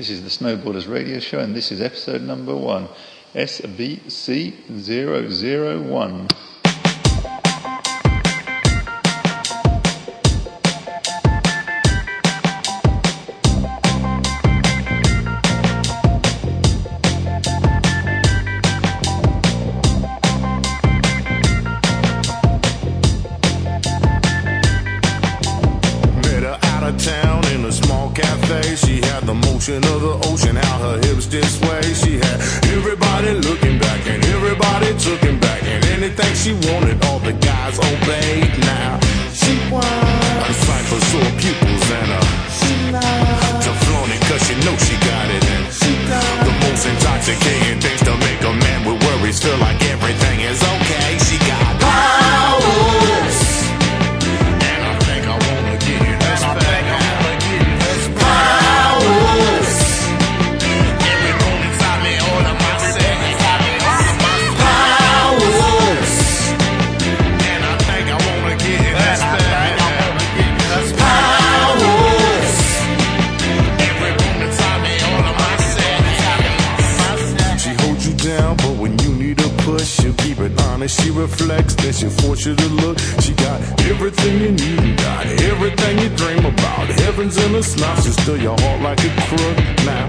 This is the Snowboarders Radio Show, and this is episode number one, SBC001. Met her out of town in a small cafe. She motion of the ocean, how her hips did sway. She had everybody looking back, and everybody took him back. And anything she wanted, all the guys obeyed. Now she was a sight for sore pupils, and uh, she loved to flaunt it, cause she know she got it. And she got the most intoxicating things to make a man with worries feel like everything is okay. Heaven's in a snot, she'll steal your heart like a crook. Now,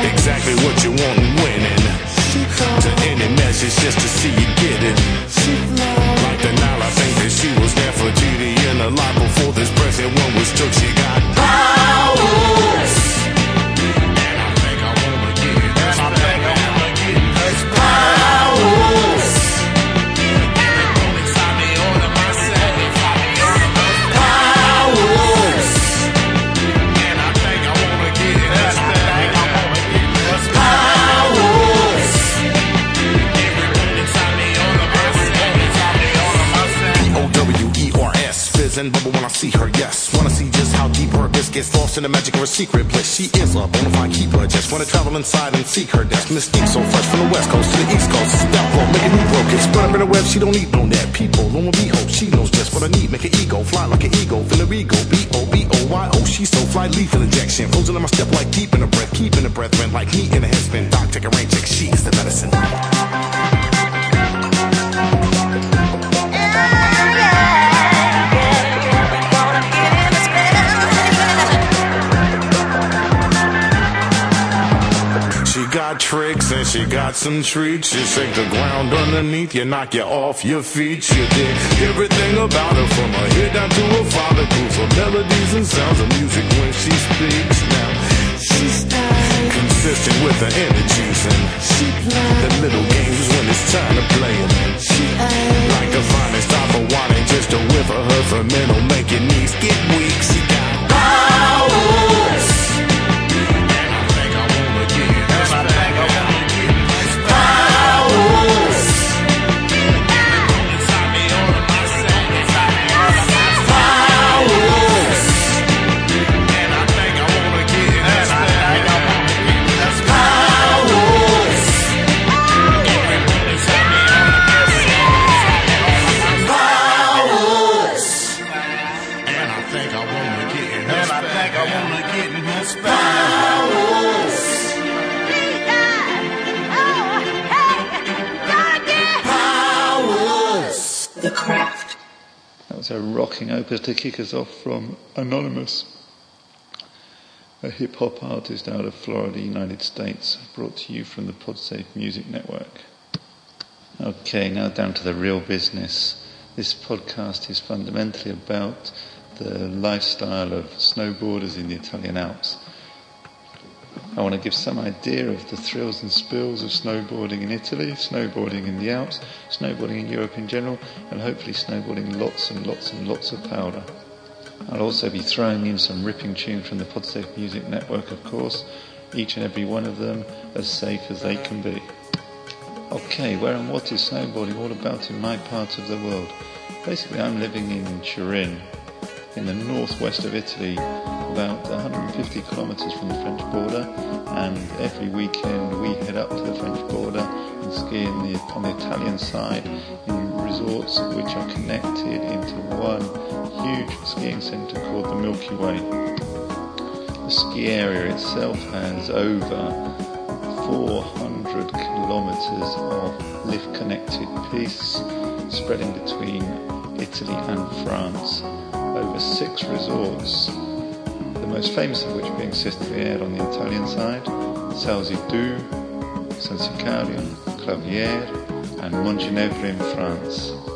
exactly what you want winning. To any message just to see you get it. Like the Nile, I think that she was Nefertiti in her life before this present one was took. She see her, yes. Wanna see just how deep her abyss gets lost in the magic of her secret bliss. She is a bona fide keeper, just wanna travel inside and seek her death. Mystique so fresh from the west coast to the east coast. Step bro, making me broke. It's spread up in the web, she don't need no net. People, no one be hope. She knows just what I need. Make an ego, fly like an ego. Feel her ego, B-O-B-O-Y-O. She's so fly, lethal injection. Frozen in my step like deep in the breath, keeping the breath, when like me in a headspin. Doc, take a rain check, She is the medicine. And she got some treats. She shake the ground underneath you, knock you off your feet. She did everything about her from her head down to her follicles. Her melodies and sounds of music when she speaks. Now she's consistent with her energies and she plays the little games when it's time to play 'em. She like the finest type of wine, ain't just a whiff of her fermental, make your knees get weak. She got powers. The Craft. That was a rocking opus to kick us off from Anonymous, a hip hop artist out of Florida, United States, brought to you from the PodSafe Music Network. Okay, now down to the real business. This podcast is fundamentally about the lifestyle of snowboarders in the Italian Alps. I want to give some idea of the thrills and spills of snowboarding in Italy, snowboarding in the Alps, snowboarding in Europe in general, and hopefully snowboarding lots and lots and lots of powder. I'll also be throwing in some ripping tunes from the PodSafe Music Network, of course, each and every one of them as safe as they can be. Okay, where and what is snowboarding all about in my part of the world? Basically, I'm living in Turin, in the northwest of Italy, about 150 kilometers from the French border, and every weekend we head up to the French border and ski in the, on the Italian side in resorts which are connected into one huge skiing centre called the Milky Way. The ski area itself has over 400 kilometres of lift connected pistes spreading between Italy and France over six resorts, the most famous of which being Sestriere on the Italian side, Sauze d'Oulx, San Sicario, Clavière, and Montgenèvre in France.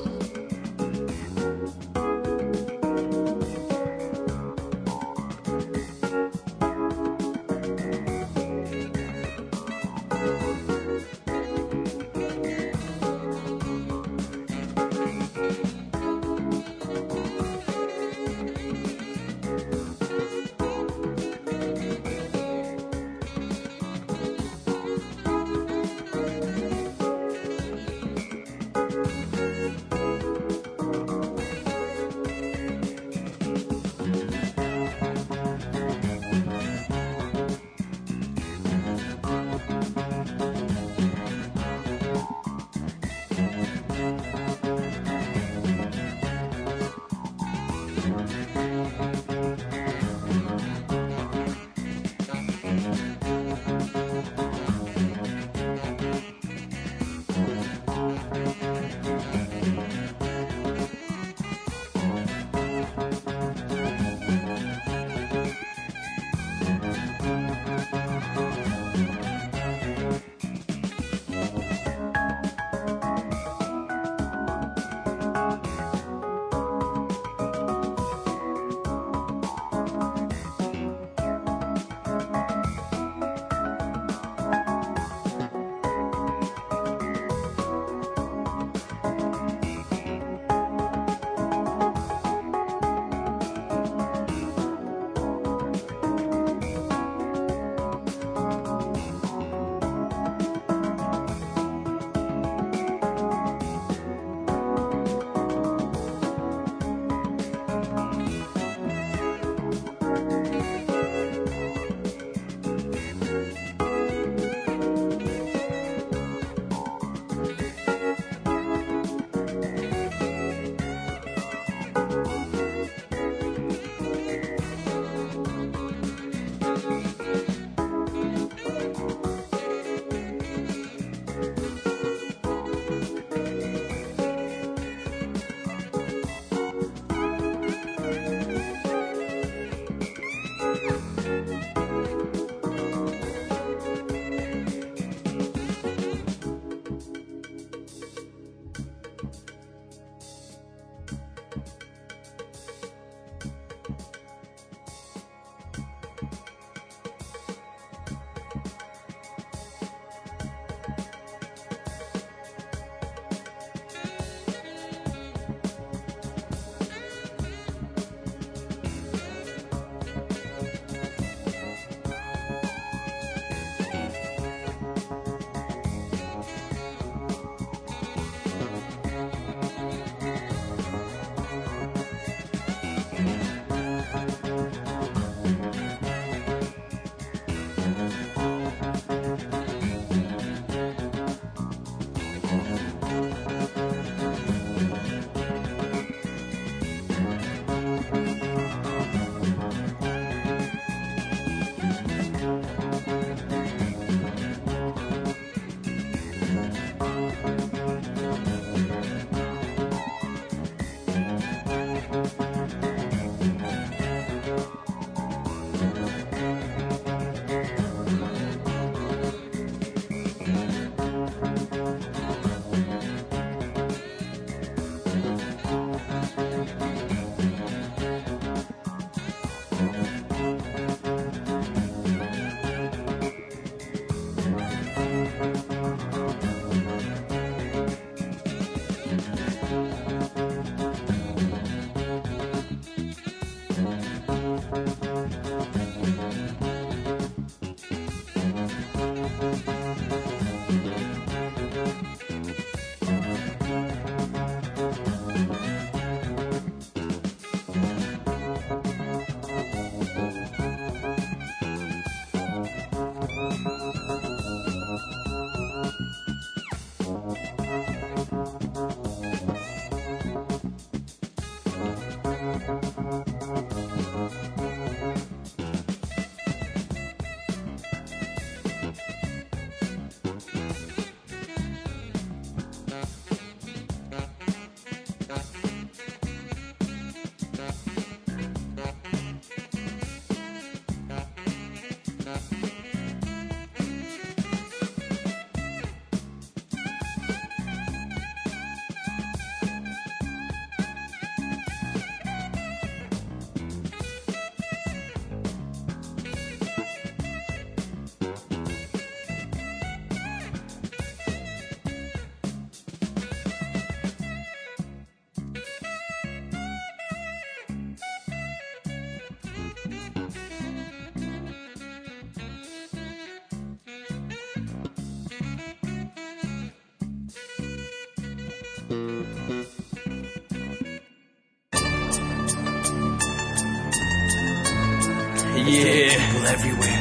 Yeah. People everywhere.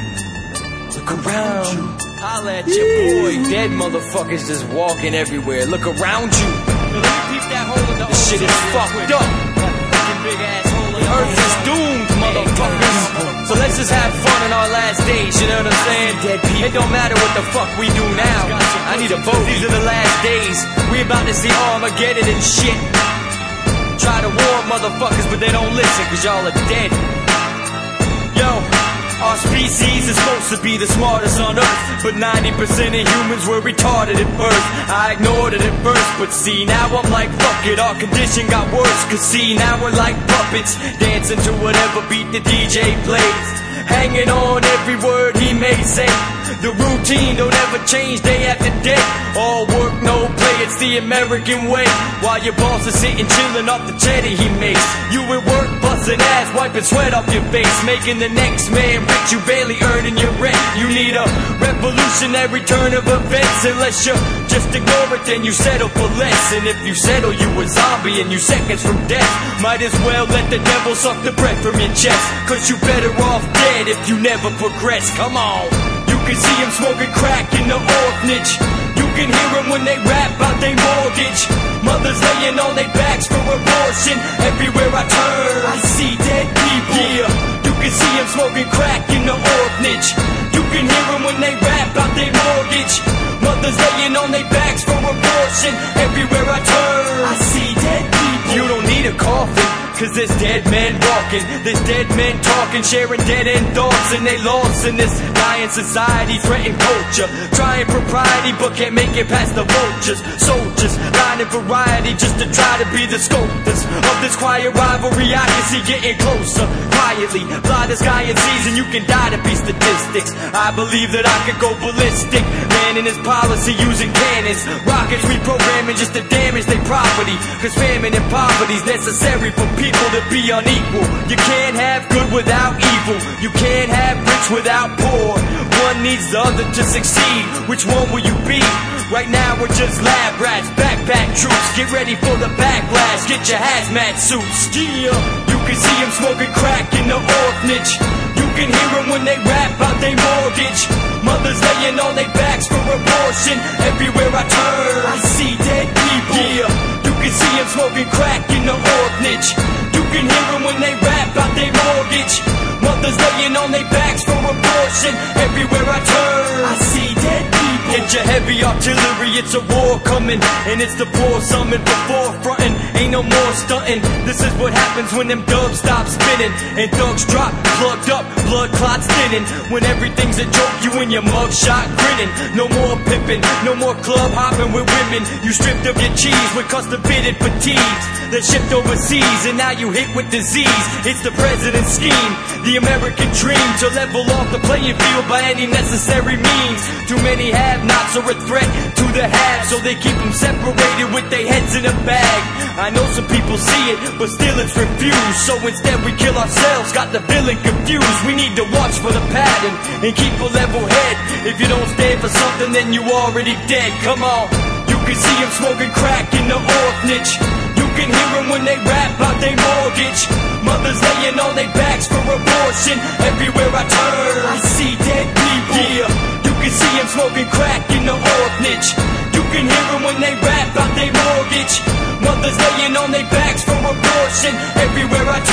Look around. You. Holla at your boy. Dead motherfuckers just walking everywhere. Look around you. This shit is fucked up. The earth is doomed, motherfuckers. So let's just have fun in our last days, you know what I'm saying? Dead people. It don't matter what the fuck we do now. I need a vote. These are the last days. We about to see Armageddon and shit. Try to warn motherfuckers, but they don't listen, cause y'all are dead. Our species is supposed to be the smartest on earth, but 90% of humans were retarded at birth. I ignored it at first, but see, now I'm like, fuck it, our condition got worse, cause see, now we're like puppets, dancing to whatever beat the DJ plays. Hanging on every word he may say. The routine don't ever change day after day. All work, no play, it's the American way. While your boss is sitting chilling off the cheddar he makes. You at work busting ass, wiping sweat off your face. Making the next man rich, you barely earning your rent. You need a revolutionary turn of events. Unless you just ignore it, then you settle for less. And if you settle, you a zombie and you seconds from death. Might as well let the devil suck the breath from your chest. Cause you better off dead if you never progress. Come on. You can see him smoking crack in the orphanage. You can hear him when they rap about their mortgage. Mothers laying on their backs for abortion. Everywhere I turn, I see dead people. Yeah, you can see him smoking crack in the orphanage. You can hear him when they rap about their mortgage. Mothers laying on their backs for abortion. Everywhere I turn, I see dead people. You don't need a coffin. Cause there's dead men walking, there's dead men talking, sharing dead end thoughts, and they lost in this dying society, threaten culture. Trying propriety, but can't make it past the vultures. Soldiers, lying in variety just to try to be the sculptors of this quiet rivalry. I can see getting closer, quietly. Fly the sky and seas, and you can die to be statistics. I believe that I could go ballistic. In his policy using cannons, rockets reprogramming just to damage their property. Cause famine and poverty's necessary for people to be unequal. You can't have good without evil. You can't have rich without poor. One needs the other to succeed. Which one will you be? Right now we're just lab rats, backpack troops. Get ready for the backlash. Get your hazmat suits. Yeah. You can see him smoking crack in the orphanage. You can hear him when they rap about their mortgage. Mothers laying on their backs for abortion. Everywhere I turn, I see dead people. Yeah. You can see him smoking crack in the orphanage. You can hear him when they rap about their mortgage. Mothers laying on their backs for abortion. Everywhere I turn, I see dead people. Get your heavy artillery, it's a war coming. And it's the poor summon for forefronting. Ain't no more stunting. This is what happens when them dubs stop spinning. And thugs drop, plugged up, blood clots thinning. When everything's a joke, you in your mugshot grinning. No more pimping, no more club hopping with women. You stripped of your cheese with custom fitted fatigues that shipped overseas, and now you hit with disease. It's the president's scheme, the American dream to level off the playing field by any necessary means. Too many have-nots are a threat to the have, so they keep them separated with their heads in a bag. Know some people see it, but still it's refused. So instead we kill ourselves, got the villain confused. We need to watch for the pattern and keep a level head. If you don't stand for something, then you already dead. Come on. You can see him smoking crack in the orphanage. You can hear him when they rap about their mortgage. Mothers laying on their backs for abortion. Everywhere I turn, I see dead people. Yeah, you can see him smoking crack in the orphanage. You can hear him when they rap about their mortgage. Mothers laying on their backs for abortion. Everywhere I turn,